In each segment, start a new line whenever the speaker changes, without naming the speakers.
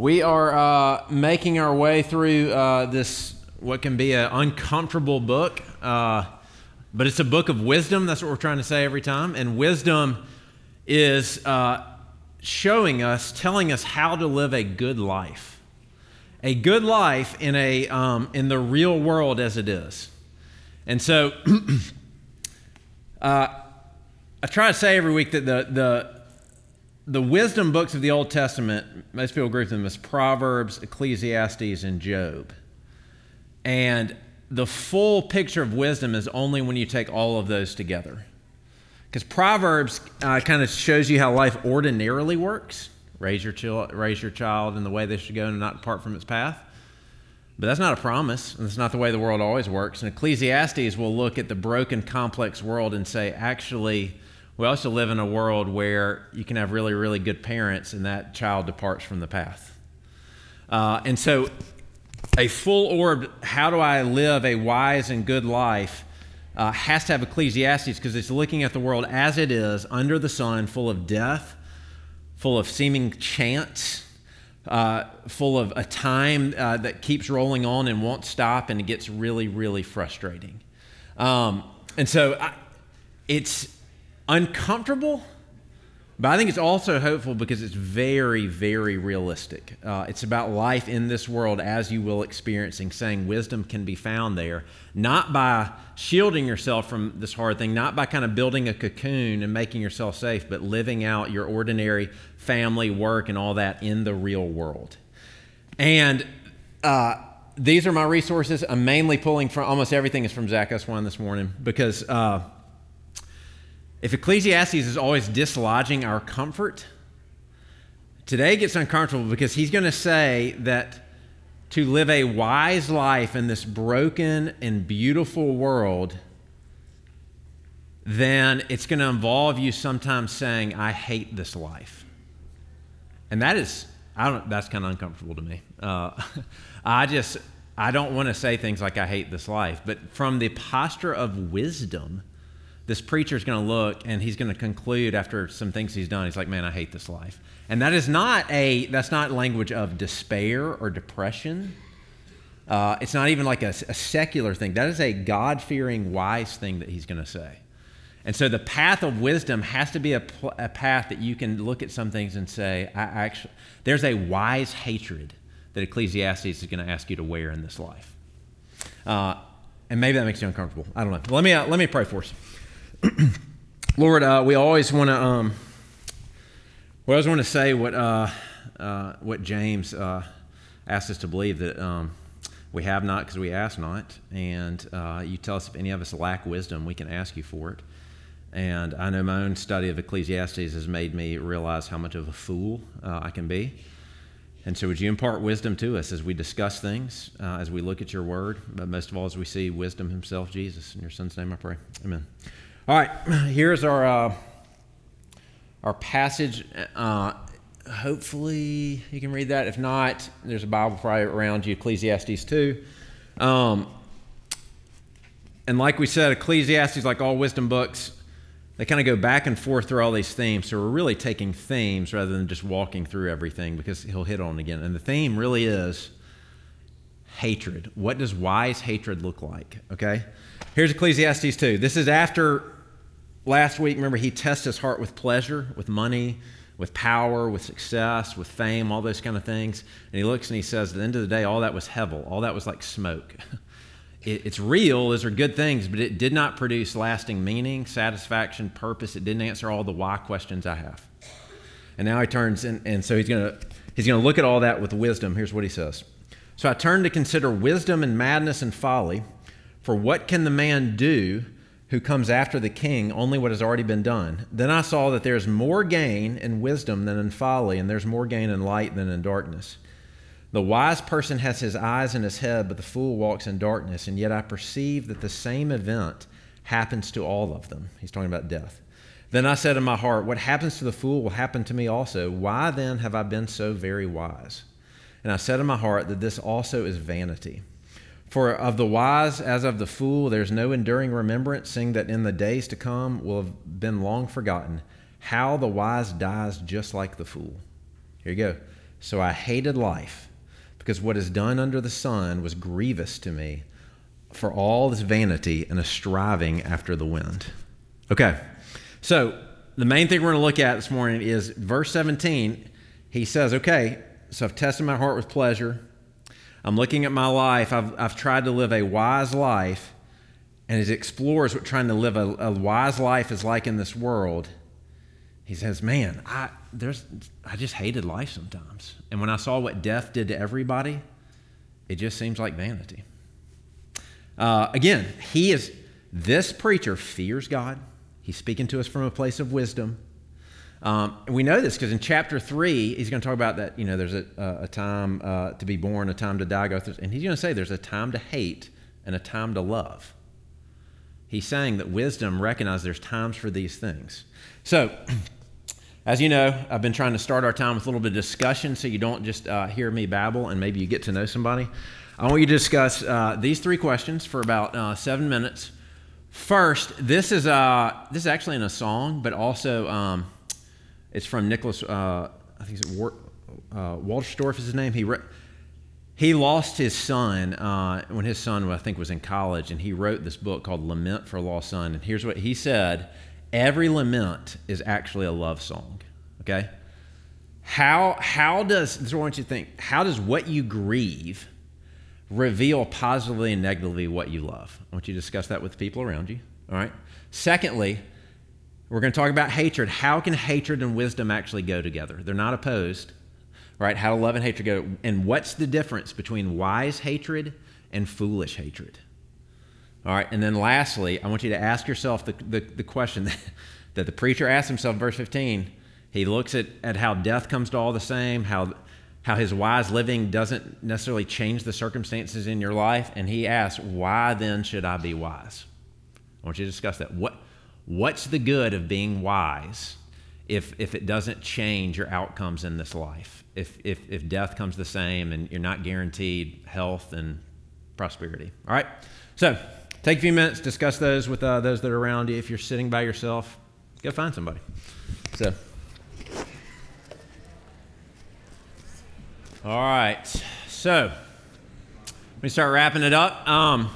We are uh, making our way through uh, this, what can be an uncomfortable book, uh, but it's a book of wisdom. That's what we're trying to say every time. And wisdom is uh, showing us, telling us how to live a good life. A good life in, a, um, in the real world as it is. And so uh, I try to say every week that the, the the wisdom books of the Old Testament, most people group them as Proverbs, Ecclesiastes, and Job. And the full picture of wisdom is only when you take all of those together. Because Proverbs uh, kind of shows you how life ordinarily works. Raise your, child, raise your child in the way they should go and not depart from its path. But that's not a promise, and that's not the way the world always works. And Ecclesiastes will look at the broken, complex world and say, actually, we also live in a world where you can have really, really good parents and that child departs from the path. Uh, and so, a full orbed, how do I live a wise and good life, uh, has to have Ecclesiastes because it's looking at the world as it is, under the sun, full of death, full of seeming chance, uh, full of a time uh, that keeps rolling on and won't stop, and it gets really, really frustrating. Um, and so, I, it's uncomfortable, but I think it's also hopeful because it's very, very realistic. Uh, it's about life in this world as you will experiencing, saying wisdom can be found there, not by shielding yourself from this hard thing, not by kind of building a cocoon and making yourself safe, but living out your ordinary family, work, and all that in the real world. And uh, these are my resources. I'm mainly pulling from almost everything is from Zack Eswine this morning because. Uh, if Ecclesiastes is always dislodging our comfort, today gets uncomfortable because he's going to say that to live a wise life in this broken and beautiful world, then it's going to involve you sometimes saying, I hate this life. And that is, I don't, that's kind of uncomfortable to me. Uh, I just, I don't want to say things like I hate this life, but from the posture of wisdom, this preacher is going to look and he's going to conclude after some things he's done. He's like man i hate this life. And that is not a that's not language of despair or depression. Uh, it's not even like a, a secular thing. That is a god-fearing wise thing that he's going to say. And so the path of wisdom has to be a, pl- a path that you can look at some things and say i actually there's a wise hatred that ecclesiastes is going to ask you to wear in this life. Uh, and maybe that makes you uncomfortable. I don't know. Let me uh, let me pray for us Lord, uh, we always want to um, we always want to say what uh, uh, what James uh, asked us to believe that um, we have not because we ask not, and uh, you tell us if any of us lack wisdom, we can ask you for it. And I know my own study of Ecclesiastes has made me realize how much of a fool uh, I can be. And so, would you impart wisdom to us as we discuss things, as we look at your word, but most of all, as we see wisdom himself, Jesus? In your son's name I pray. Amen. All right, here's our uh, our passage. Uh, hopefully, you can read that. If not, there's a Bible probably around you, Ecclesiastes 2. Um, and like we said, Ecclesiastes, like all wisdom books, they kind of go back and forth through all these themes. So we're really taking themes rather than just walking through everything because he'll hit on again. And the theme really is hatred. What does wise hatred look like? Okay? Here's Ecclesiastes 2. This is after last week. Remember, he tests his heart with pleasure, with money, with power, with success, with fame, all those kind of things. And he looks and he says, at the end of the day, all that was hevel. All that was like smoke. It, it's real, those are good things, but it did not produce lasting meaning, satisfaction, purpose. It didn't answer all the why questions I have. And now he turns, and, and so he's going to he's going to look at all that with wisdom. Here's what he says. So I turned to consider wisdom and madness and folly. For what can the man do who comes after the king? Only what has already been done. Then I saw that there's more gain in wisdom than in folly, and there's more gain in light than in darkness. The wise person has his eyes in his head, but the fool walks in darkness. And yet I perceive that the same event happens to all of them. He's talking about death. Then I said in my heart, What happens to the fool will happen to me also. Why then have I been so very wise? And I said in my heart that this also is vanity. For of the wise as of the fool, there's no enduring remembrance, seeing that in the days to come will have been long forgotten how the wise dies just like the fool. Here you go. So I hated life, because what is done under the sun was grievous to me, for all this vanity and a striving after the wind. Okay, so the main thing we're going to look at this morning is verse 17. He says, Okay, so I've tested my heart with pleasure. I'm looking at my life. I've, I've tried to live a wise life. And as he explores what trying to live a, a wise life is like in this world, he says, Man, I, there's, I just hated life sometimes. And when I saw what death did to everybody, it just seems like vanity. Uh, again, he is, this preacher fears God. He's speaking to us from a place of wisdom. Um, we know this because in chapter three, he's going to talk about that, you know, there's a, a time uh, to be born, a time to die, and he's going to say there's a time to hate and a time to love. He's saying that wisdom recognizes there's times for these things. So, as you know, I've been trying to start our time with a little bit of discussion so you don't just uh, hear me babble and maybe you get to know somebody. I want you to discuss uh, these three questions for about uh, seven minutes. First, this is, uh, this is actually in a song, but also. Um, it's from Nicholas, uh, I think it's War, uh, is his name. He, re- he lost his son uh, when his son, I think, was in college, and he wrote this book called Lament for a Lost Son. And here's what he said Every lament is actually a love song, okay? How, how does, this is what I want you to think, how does what you grieve reveal positively and negatively what you love? I want you to discuss that with people around you, all right? Secondly, we're going to talk about hatred. How can hatred and wisdom actually go together? They're not opposed, right? How do love and hatred go. And what's the difference between wise hatred and foolish hatred? All right. And then lastly, I want you to ask yourself the, the, the question that, that the preacher asked himself in verse 15. He looks at, at how death comes to all the same, how, how his wise living doesn't necessarily change the circumstances in your life. And he asks, Why then should I be wise? I want you to discuss that. What, What's the good of being wise if, if it doesn't change your outcomes in this life? If, if, if death comes the same and you're not guaranteed health and prosperity. All right? So take a few minutes, discuss those with uh, those that are around you. If you're sitting by yourself, go find somebody. So. All right. So, let me start wrapping it up. Um,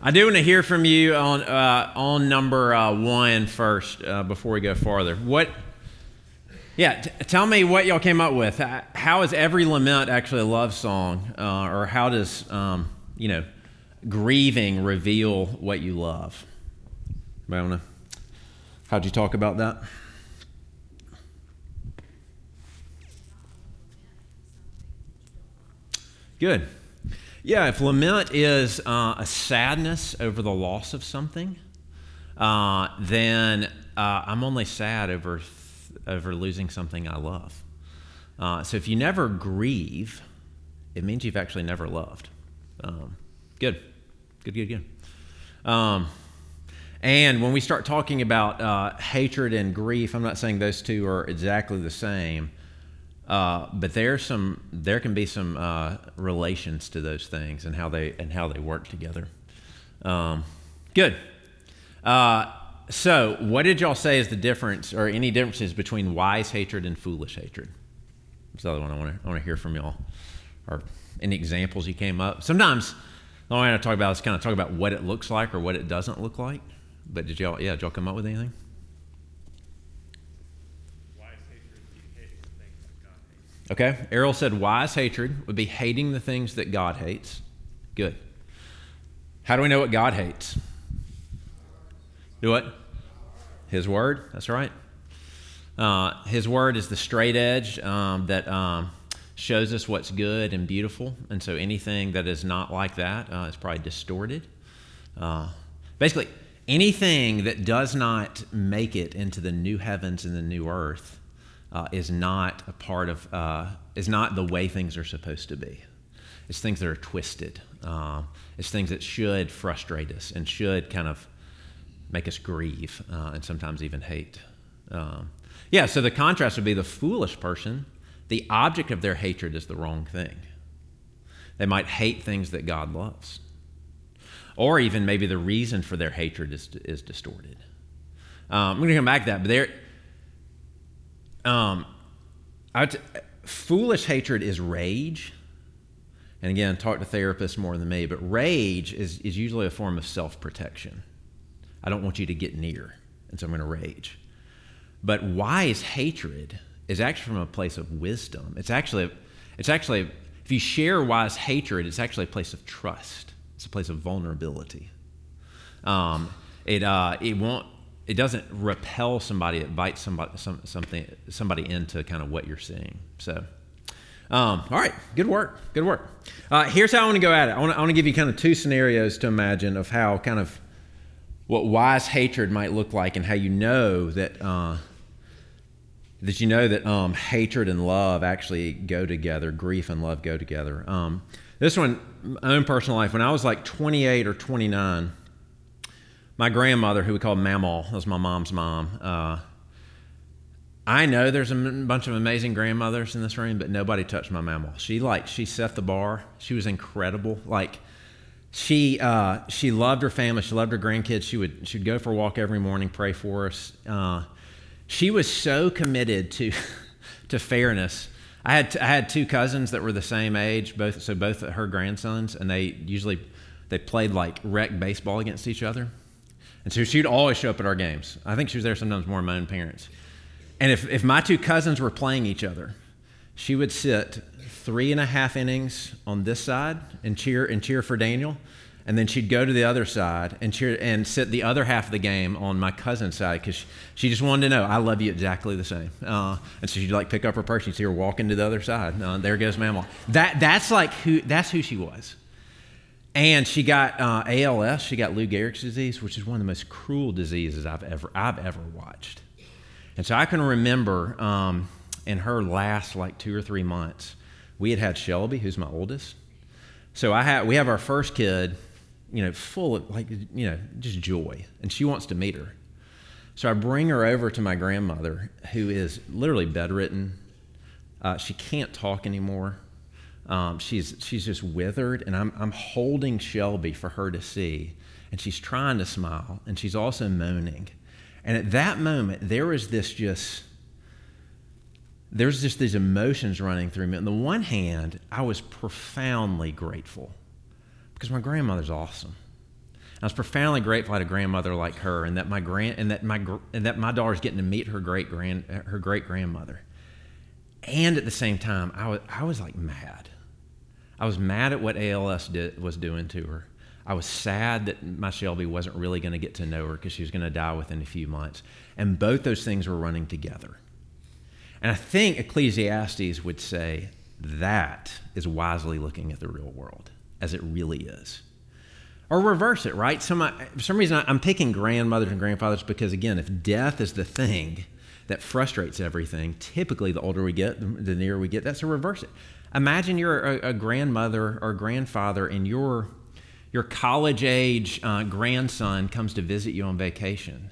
I do want to hear from you on uh, on number uh, one first uh, before we go farther. What? Yeah, t- tell me what y'all came up with. How is every lament actually a love song, uh, or how does um, you know grieving reveal what you love? Anybody want to? How'd you talk about that? Good. Yeah, if lament is uh, a sadness over the loss of something, uh, then uh, I'm only sad over, over losing something I love. Uh, so if you never grieve, it means you've actually never loved. Um, good, good, good, good. Um, and when we start talking about uh, hatred and grief, I'm not saying those two are exactly the same. Uh, but there's some, there can be some uh, relations to those things and how they and how they work together. Um, good. Uh, so, what did y'all say is the difference, or any differences between wise hatred and foolish hatred? That's the other one I want to I want to hear from y'all, or any examples you came up. Sometimes the only way I talk about is kind of talk about what it looks like or what it doesn't look like. But did y'all, yeah, did y'all come up with anything? Okay? Errol said wise hatred would be hating the things that God hates. Good. How do we know what God hates? Do what? His word. That's right. Uh, his word is the straight edge um, that um, shows us what's good and beautiful. And so anything that is not like that uh, is probably distorted. Uh, basically, anything that does not make it into the new heavens and the new earth uh, is not a part of, uh, is not the way things are supposed to be. It's things that are twisted. Uh, it's things that should frustrate us and should kind of make us grieve uh, and sometimes even hate. Um, yeah, so the contrast would be the foolish person, the object of their hatred is the wrong thing. They might hate things that God loves. Or even maybe the reason for their hatred is, is distorted. Um, I'm going to come back to that, but there, um, foolish hatred is rage. And again, talk to therapists more than me, but rage is, is usually a form of self protection. I don't want you to get near, and so I'm going to rage. But wise hatred is actually from a place of wisdom. It's actually, it's actually, if you share wise hatred, it's actually a place of trust. It's a place of vulnerability. Um, it, uh, it won't, it doesn't repel somebody. It bites somebody, some, something, somebody into kind of what you're seeing. So, um, all right, good work, good work. Uh, here's how I want to go at it. I want to, give you kind of two scenarios to imagine of how kind of what wise hatred might look like and how you know that uh, that you know that um, hatred and love actually go together, grief and love go together. Um, this one, my own personal life, when I was like 28 or 29, my grandmother, who we called Mamaw, that was my mom's mom. Uh, I know there's a bunch of amazing grandmothers in this room, but nobody touched my Mamaw. She like she set the bar. She was incredible. Like she uh, she loved her family. She loved her grandkids. She would she'd go for a walk every morning, pray for us. Uh, she was so committed to to fairness. I had t- I had two cousins that were the same age, both so both her grandsons, and they usually they played like rec baseball against each other, and so she'd always show up at our games. I think she was there sometimes more than my own parents. And if if my two cousins were playing each other, she would sit three and a half innings on this side and cheer and cheer for Daniel, and then she'd go to the other side and cheer and sit the other half of the game on my cousin's side because she just wanted to know I love you exactly the same. Uh, and so she'd like pick up her purse, and see her walking to the other side. Uh, there goes Mama. That that's like who that's who she was. And she got uh, ALS. She got Lou Gehrig's disease, which is one of the most cruel diseases I've ever I've ever watched. And so I can remember um, in her last like two or three months, we had had Shelby, who's my oldest. So I had we have our first kid you know, full of like, you know, just joy. And she wants to meet her. So I bring her over to my grandmother, who is literally bedridden. Uh, she can't talk anymore. Um, she's, she's just withered, and I'm, I'm holding Shelby for her to see. And she's trying to smile, and she's also moaning. And at that moment, there is this just, there's just these emotions running through me. On the one hand, I was profoundly grateful because my grandmother's awesome. I was profoundly grateful I had a grandmother like her, and that my grand and that my and that my daughter's getting to meet her great grand her great grandmother. And at the same time, I was I was like mad. I was mad at what ALS did, was doing to her. I was sad that my Shelby wasn't really going to get to know her because she was going to die within a few months. And both those things were running together. And I think Ecclesiastes would say that is wisely looking at the real world as it really is. Or reverse it, right? Some, for some reason, I'm picking grandmothers and grandfathers because, again, if death is the thing that frustrates everything, typically the older we get, the nearer we get, that's to reverse it. Imagine you're a, a grandmother or grandfather and your, your college age uh, grandson comes to visit you on vacation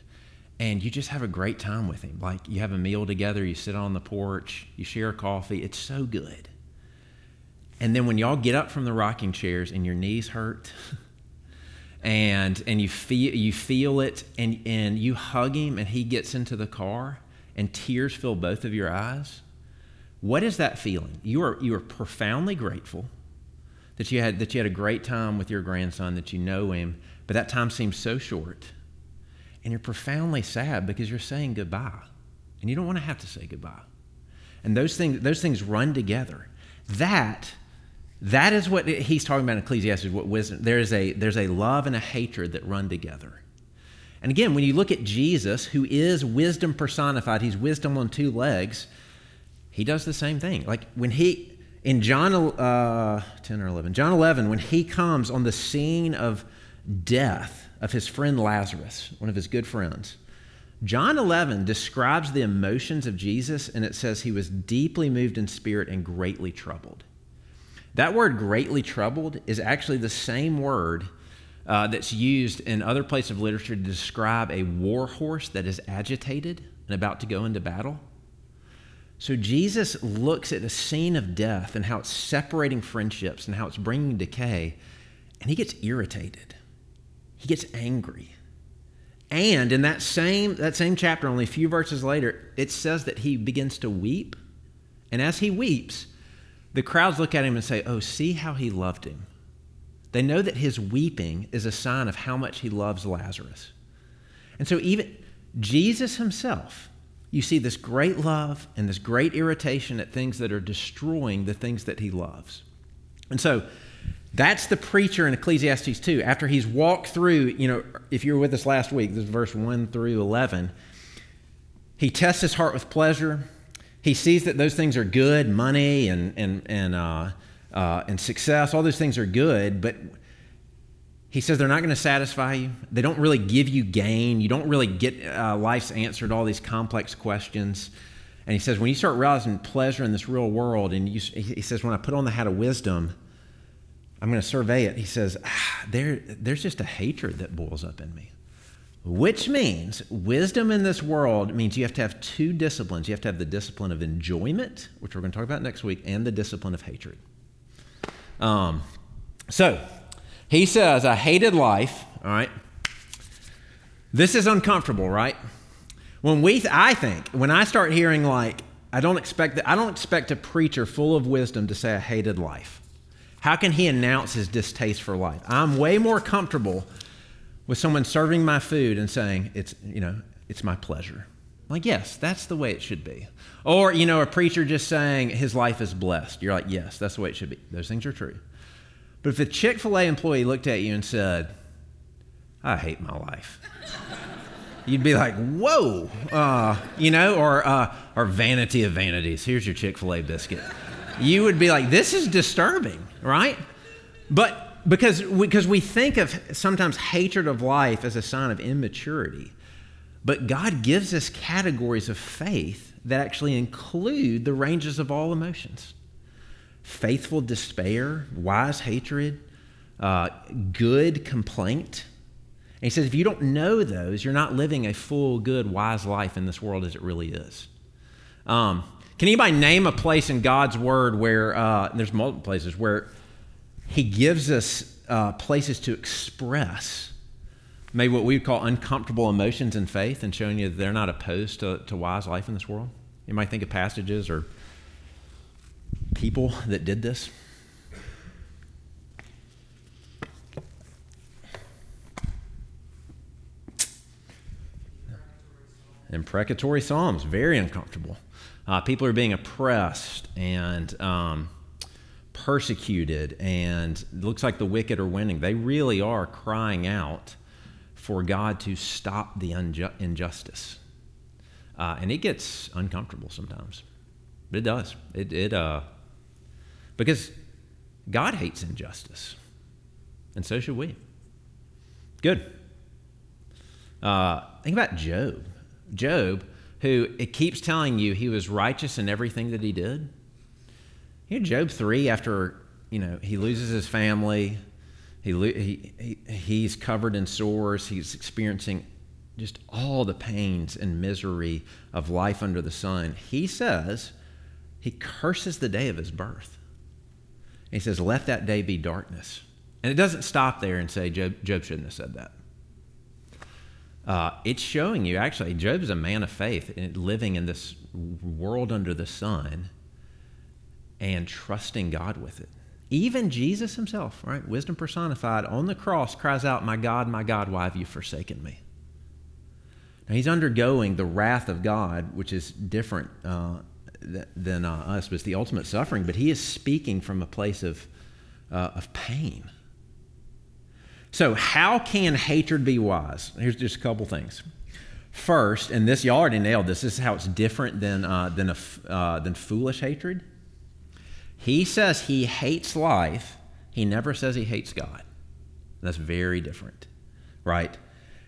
and you just have a great time with him. Like you have a meal together, you sit on the porch, you share coffee. It's so good. And then when y'all get up from the rocking chairs and your knees hurt, and and you feel you feel it, and and you hug him, and he gets into the car, and tears fill both of your eyes. What is that feeling? You are you are profoundly grateful that you had that you had a great time with your grandson, that you know him, but that time seems so short. And you're profoundly sad because you're saying goodbye. And you don't want to have to say goodbye. And those things those things run together. That that is what he's talking about in Ecclesiastes, what wisdom. There's a, there's a love and a hatred that run together. And again, when you look at Jesus, who is wisdom personified, he's wisdom on two legs, he does the same thing. Like when he, in John uh, 10 or 11, John 11, when he comes on the scene of death of his friend Lazarus, one of his good friends, John 11 describes the emotions of Jesus, and it says he was deeply moved in spirit and greatly troubled. That word greatly troubled is actually the same word uh, that's used in other places of literature to describe a war horse that is agitated and about to go into battle. So Jesus looks at a scene of death and how it's separating friendships and how it's bringing decay, and he gets irritated. He gets angry. And in that same, that same chapter, only a few verses later, it says that he begins to weep And as he weeps, the crowds look at him and say, Oh, see how he loved him. They know that his weeping is a sign of how much he loves Lazarus. And so, even Jesus himself, you see this great love and this great irritation at things that are destroying the things that he loves. And so, that's the preacher in Ecclesiastes 2. After he's walked through, you know, if you were with us last week, this is verse 1 through 11. He tests his heart with pleasure. He sees that those things are good, money and, and, and, uh, uh, and success, all those things are good, but he says they're not going to satisfy you. They don't really give you gain. You don't really get uh, life's answer to all these complex questions. And he says, when you start realizing pleasure in this real world, and you, he says, when I put on the hat of wisdom, I'm going to survey it. He says, ah, there, there's just a hatred that boils up in me. Which means wisdom in this world means you have to have two disciplines. You have to have the discipline of enjoyment, which we're going to talk about next week, and the discipline of hatred. Um, so, he says, I hated life, all right? This is uncomfortable, right? When we, I think, when I start hearing like, I don't expect that, I don't expect a preacher full of wisdom to say I hated life. How can he announce his distaste for life? I'm way more comfortable with someone serving my food and saying, it's, you know, it's my pleasure. Like, yes, that's the way it should be. Or, you know, a preacher just saying his life is blessed. You're like, yes, that's the way it should be. Those things are true. But if a Chick fil A employee looked at you and said, I hate my life, you'd be like, whoa, uh, you know, or, uh, or vanity of vanities. Here's your Chick fil A biscuit. You would be like, this is disturbing, right? But because we, because we think of sometimes hatred of life as a sign of immaturity. But God gives us categories of faith that actually include the ranges of all emotions faithful despair, wise hatred, uh, good complaint. And he says, if you don't know those, you're not living a full, good, wise life in this world as it really is. Um, can anybody name a place in God's Word where uh, there's multiple places where He gives us uh, places to express maybe what we would call uncomfortable emotions in faith and showing you they're not opposed to, to wise life in this world? You might think of passages or people that did this? Imprecatory Psalms, very uncomfortable. Uh, people are being oppressed and um, persecuted, and it looks like the wicked are winning. They really are crying out for God to stop the unju- injustice. Uh, and it gets uncomfortable sometimes. But it does. It, it uh, because God hates injustice, and so should we. Good. Uh, think about Job. Job, who it keeps telling you he was righteous in everything that he did. You know, Job 3, after you know he loses his family, he, he, he, he's covered in sores, he's experiencing just all the pains and misery of life under the sun. He says he curses the day of his birth he says, Let that day be darkness. And it doesn't stop there and say Job, Job shouldn't have said that. Uh, it's showing you actually, Job is a man of faith, living in this world under the sun and trusting God with it. Even Jesus himself, right, wisdom personified on the cross, cries out, My God, my God, why have you forsaken me? Now, he's undergoing the wrath of God, which is different uh, than uh, us, but the ultimate suffering. But he is speaking from a place of, uh, of pain. So, how can hatred be wise? Here's just a couple things. First, and this, y'all already nailed this, this is how it's different than, uh, than, a, uh, than foolish hatred. He says he hates life, he never says he hates God. That's very different, right?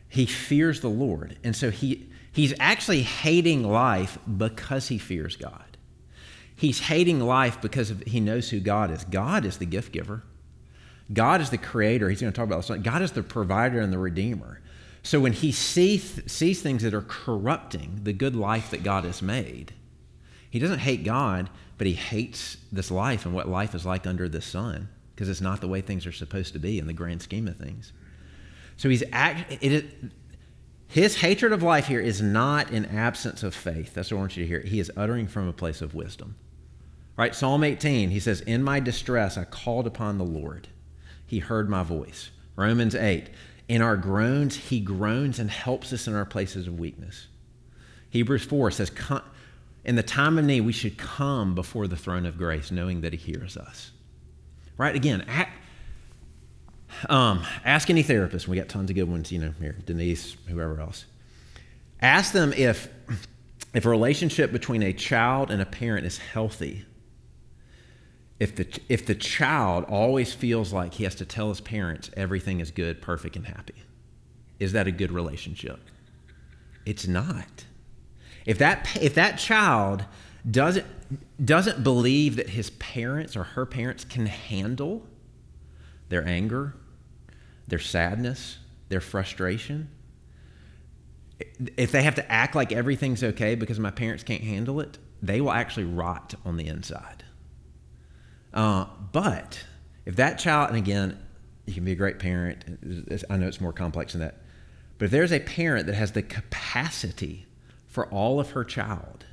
He fears the Lord. And so he, he's actually hating life because he fears God. He's hating life because of, he knows who God is. God is the gift giver. God is the creator. He's going to talk about this. God is the provider and the redeemer. So when he sees, sees things that are corrupting the good life that God has made, he doesn't hate God, but he hates this life and what life is like under the sun because it's not the way things are supposed to be in the grand scheme of things. So he's act, it, his hatred of life here is not an absence of faith. That's what I want you to hear. He is uttering from a place of wisdom. Right? Psalm 18, he says, In my distress, I called upon the Lord. He heard my voice. Romans 8, in our groans, he groans and helps us in our places of weakness. Hebrews 4 says, In the time of need, we should come before the throne of grace, knowing that he hears us. Right? Again, um, ask any therapist. We got tons of good ones, you know, here, Denise, whoever else. Ask them if, if a relationship between a child and a parent is healthy. If the, if the child always feels like he has to tell his parents everything is good, perfect, and happy, is that a good relationship? It's not. If that, if that child doesn't, doesn't believe that his parents or her parents can handle their anger, their sadness, their frustration. If they have to act like everything's okay because my parents can't handle it, they will actually rot on the inside. Uh, but if that child, and again, you can be a great parent, I know it's more complex than that, but if there's a parent that has the capacity for all of her child,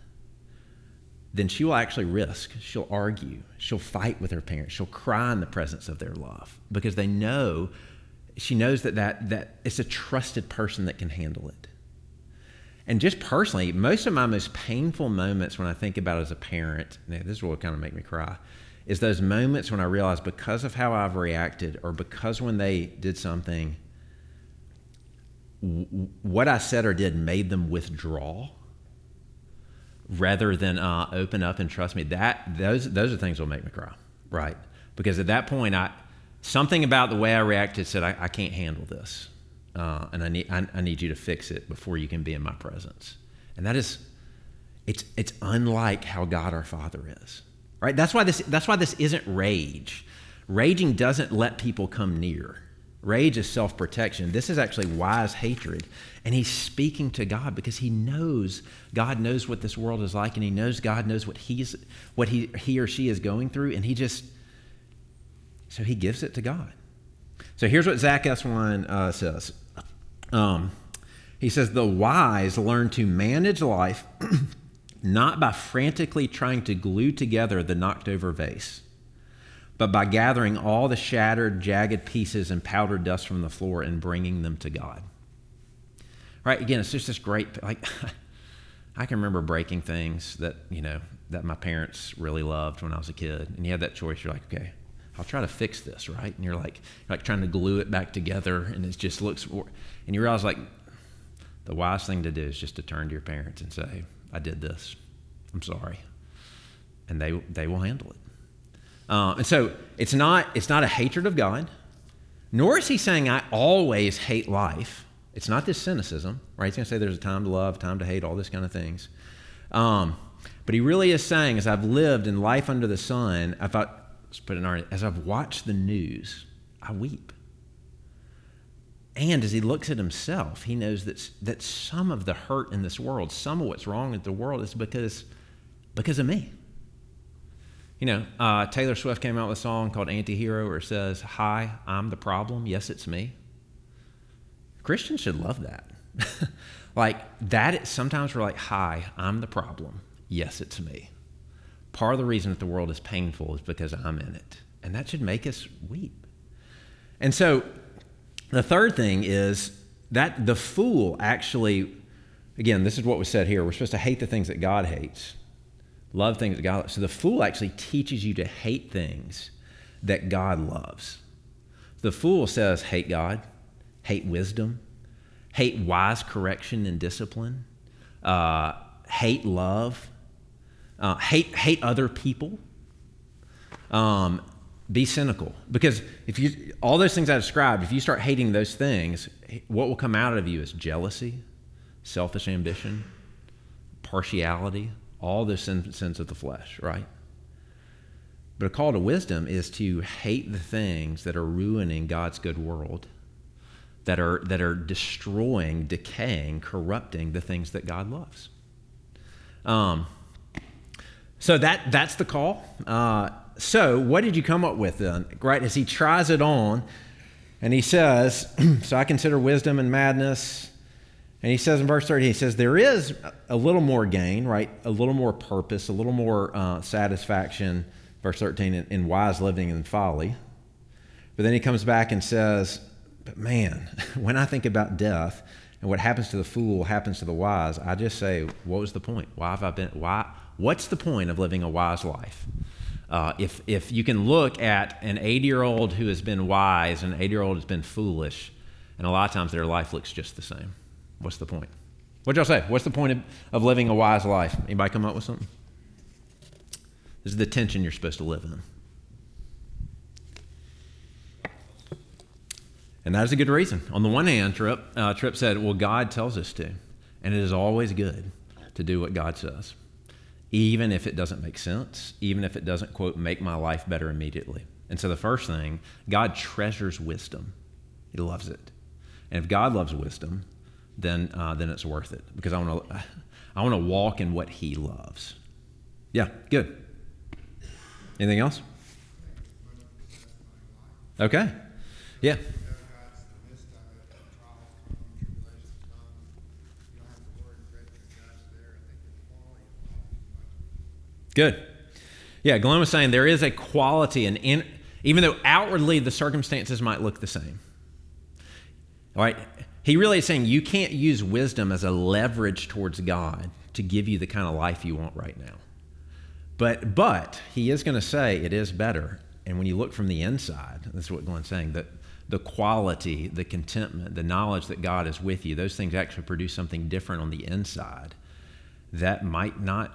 then she will actually risk. She'll argue. She'll fight with her parents. She'll cry in the presence of their love because they know she knows that, that, that it's a trusted person that can handle it. And just personally, most of my most painful moments when I think about as a parent, this is what kind of make me cry, is those moments when I realize because of how I've reacted or because when they did something, what I said or did made them withdraw rather than uh, open up and trust me. That those those are things will make me cry, right? Because at that point, I something about the way I reacted said, I, I can't handle this. Uh, and I need, I, I, need you to fix it before you can be in my presence. And that is, it's, it's unlike how God our Father is, right? That's why, this, that's why this isn't rage. Raging doesn't let people come near. Rage is self protection. This is actually wise hatred. And he's speaking to God because he knows God knows what this world is like and he knows God knows what, he's, what he, he or she is going through. And he just, so he gives it to God. So here's what Zack Eswine uh, says. Um, he says, The wise learn to manage life not by frantically trying to glue together the knocked over vase, but by gathering all the shattered, jagged pieces and powdered dust from the floor and bringing them to God. Right? Again, it's just this great, like, I can remember breaking things that, you know, that my parents really loved when I was a kid. And you had that choice. You're like, okay, I'll try to fix this, right? And you're like, you're like trying to glue it back together, and it just looks. And you realize like, the wise thing to do is just to turn to your parents and say, "I did this. I'm sorry," and they they will handle it. Uh, and so it's not it's not a hatred of God, nor is he saying I always hate life. It's not this cynicism, right? He's going to say there's a time to love, time to hate, all this kind of things. Um, but he really is saying, as I've lived in life under the sun, I thought put in as I've watched the news, I weep. And as he looks at himself, he knows that, that some of the hurt in this world, some of what's wrong with the world is because, because of me. You know, uh, Taylor Swift came out with a song called Antihero where it says, Hi, I'm the problem. Yes, it's me. Christians should love that. like, that, sometimes we're like, Hi, I'm the problem. Yes, it's me part of the reason that the world is painful is because I'm in it. And that should make us weep. And so the third thing is that the fool actually, again, this is what was said here. We're supposed to hate the things that God hates, love things that God loves. So the fool actually teaches you to hate things that God loves. The fool says, hate God, hate wisdom, hate wise correction and discipline, uh, hate love, uh, hate, hate other people. Um, be cynical. Because if you, all those things I described, if you start hating those things, what will come out of you is jealousy, selfish ambition, partiality, all the sins, of the flesh, right? But a call to wisdom is to hate the things that are ruining God's good world, that are, that are destroying, decaying, corrupting the things that God loves. Um, so that, that's the call. Uh, so, what did you come up with then? Right, as he tries it on, and he says, So I consider wisdom and madness, And he says in verse 30, he says, There is a little more gain, right? A little more purpose, a little more uh, satisfaction, verse 13, in, in wise living and folly. But then he comes back and says, But man, when I think about death and what happens to the fool happens to the wise, I just say, What was the point? Why have I been, why? What's the point of living a wise life? Uh, if, if you can look at an 80 year old who has been wise and an 80 year old who's been foolish, and a lot of times their life looks just the same. What's the point? What y'all say? What's the point of, of living a wise life? Anybody come up with something? This is the tension you're supposed to live in. And that is a good reason. On the one hand, Tripp, uh, Tripp said, well, God tells us to. And it is always good to do what God says, even if it doesn't make sense, even if it doesn't, quote, make my life better immediately. And so the first thing, God treasures wisdom, He loves it. And if God loves wisdom, then, uh, then it's worth it because I want to I want to walk in what He loves. Yeah, good. Anything else? Okay. Yeah. Good. Yeah, Glenn was saying there is a quality, and in, even though outwardly the circumstances might look the same. All right, he really is saying you can't use wisdom as a leverage towards God to give you the kind of life you want right now. But but he is going to say it is better. And when you look from the inside, that's what Glenn's saying, that the quality, the contentment, the knowledge that God is with you, those things actually produce something different on the inside that might not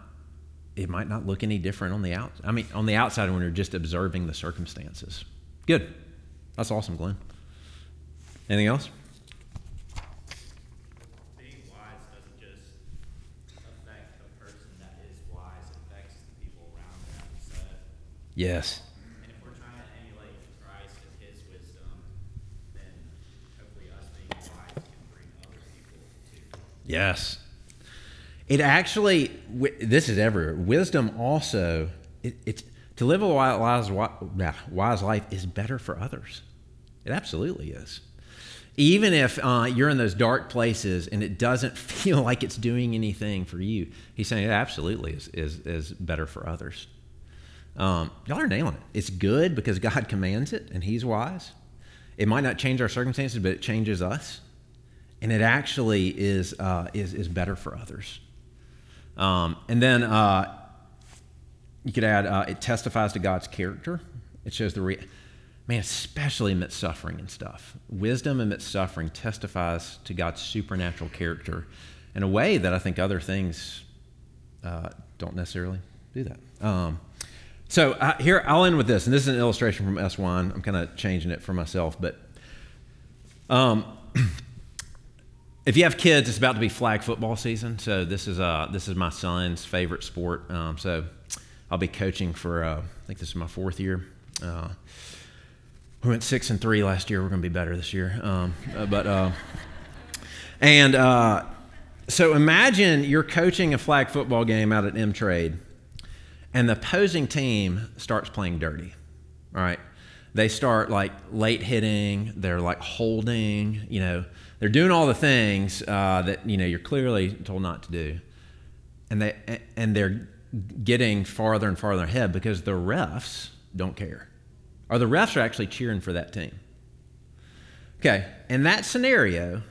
it might not look any different on the out I mean on the outside when you're just observing the circumstances. Good. That's awesome, Glenn. Anything else? Yes.
And if we're trying to emulate Christ and his wisdom, then hopefully us being wise can bring other people to.
Yes. It actually, this is everywhere. Wisdom also, it, it's to live a wise, wise life is better for others. It absolutely is. Even if uh, you're in those dark places and it doesn't feel like it's doing anything for you, he's saying it absolutely is, is, is better for others. Um, y'all are nailing it. It's good because God commands it and He's wise. It might not change our circumstances, but it changes us. And it actually is, uh, is, is better for others. Um, and then uh, you could add uh, it testifies to God's character. It shows the, man, especially amidst suffering and stuff. Wisdom amidst suffering testifies to God's supernatural character in a way that I think other things uh, don't necessarily do that. Um, so uh, here, I'll end with this, and this is an illustration from Eswine. I'm kind of changing it for myself, but um, if you have kids, it's about to be flag football season. So this is uh, this is my son's favorite sport. Um, so I'll be coaching for uh, I think this is my fourth year. Uh, we went six and three last year. We're going to be better this year, um, uh, but uh, and uh, so imagine you're coaching a flag football game out at M Trade and the opposing team starts playing dirty. All right. They start like late hitting, they're like holding, you know, they're doing all the things uh, that, you know, you're clearly told not to do. And, they, and they're getting farther and farther ahead because the refs don't care. Or the refs are actually cheering for that team. Okay, in that scenario,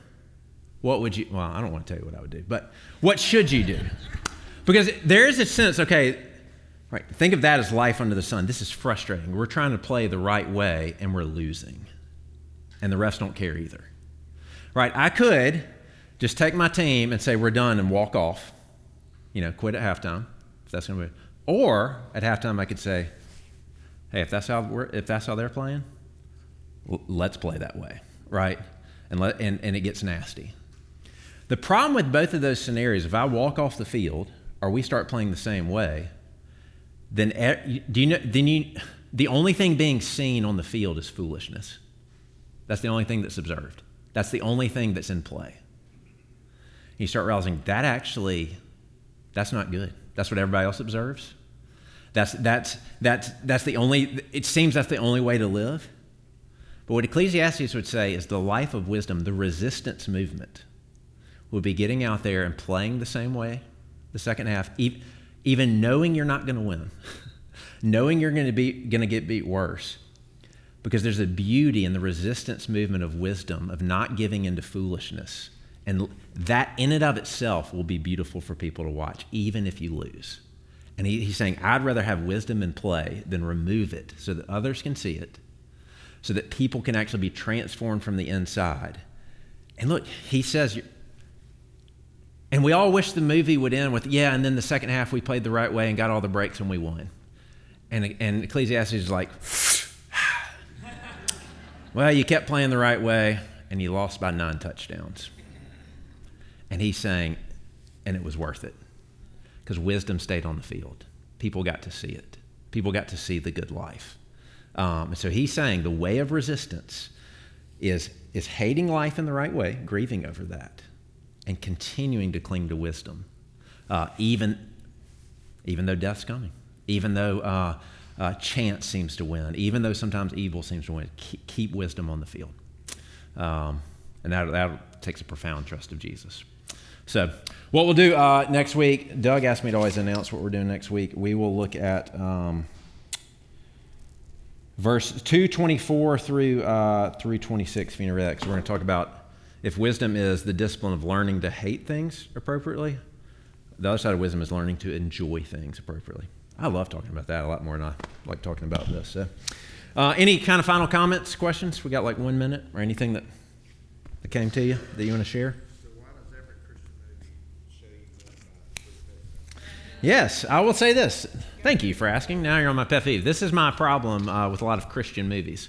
what would you, well, I don't want to tell you what I would do, but what should you do? Because there is a sense, okay, Right. Think of that as life under the sun. This is frustrating. We're trying to play the right way and we're losing. And the refs don't care either. Right? I could just take my team and say we're done and walk off. You know, quit at halftime. If that's going to be. Or at halftime I could say, "Hey, if that's how we're, if that's how they're playing, let's play that way." Right? And let and, and it gets nasty. The problem with both of those scenarios, if I walk off the field or we start playing the same way, then do you know then you the only thing being seen on the field is foolishness. That's the only thing that's observed. That's the only thing that's in play. You start realizing that actually that's not good. That's what everybody else observes. That's that's that's that's the only it seems that's the only way to live. But what ecclesiastes would say is the life of wisdom the resistance movement will be getting out there and playing the same way the second half, e- even knowing you're not going to win, knowing you're going to be going to get beat worse. Because there's a beauty in the resistance movement of wisdom, of not giving into foolishness. And that in and of itself will be beautiful for people to watch, even if you lose. And he, he's saying, I'd rather have wisdom in play than remove it so that others can see it, so that people can actually be transformed from the inside. And look, he says, and we all wish the movie would end with, yeah, and then the second half we played the right way and got all the breaks and we won. And, and Ecclesiastes is like, well, you kept playing the right way and you lost by nine touchdowns. And he's saying, and it was worth it because wisdom stayed on the field. People got to see it, people got to see the good life. Um, and so he's saying the way of resistance is, is hating life in the right way, grieving over that, and continuing to cling to wisdom, uh, even, even though death's coming, even though uh, uh, chance seems to win, even though sometimes evil seems to win. Keep, keep wisdom on the field. Um, and that, that takes a profound trust of Jesus. So, what we'll do uh, next week, Doug asked me to always announce what we're doing next week. We will look at um, verse 224 through uh, 326, if you know that, we're going to talk about if wisdom is the discipline of learning to hate things appropriately, the other side of wisdom is learning to enjoy things appropriately. I love talking about that a lot more than I like talking about this. So, uh, any kind of final comments, questions? We got like one minute or anything that, that came to you that you want to share? Yes, I will say this. Thank you for asking. Now you're on my pet peeve. This is my problem uh, with a lot of Christian movies.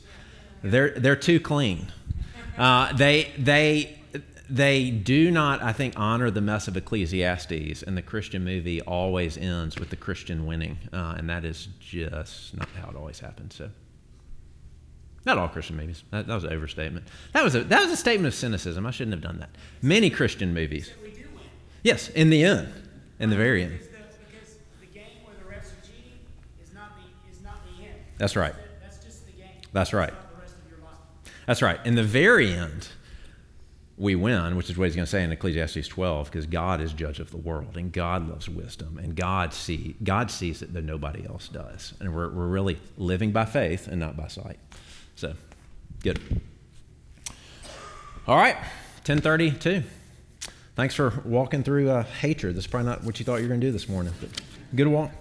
They're they're too clean. Uh, they they they do not, I think, honor the mess of Ecclesiastes, and the Christian movie always ends with the Christian winning, uh, and that is just not how it always happens. So, not all Christian movies. That, that was an overstatement. That was a that was a statement of cynicism. I shouldn't have done that. Many Christian movies. Yes, in the end, in the very end. That's right.
That's just the game.
That's right. That's right. In the very end, we win, which is what he's going to say in Ecclesiastes 12, because God is judge of the world, and God loves wisdom, and God see God sees it that nobody else does, and we're we're really living by faith and not by sight. So, good. All right, 10:32. Thanks for walking through uh, hatred. That's probably not what you thought you were going to do this morning, but good walk.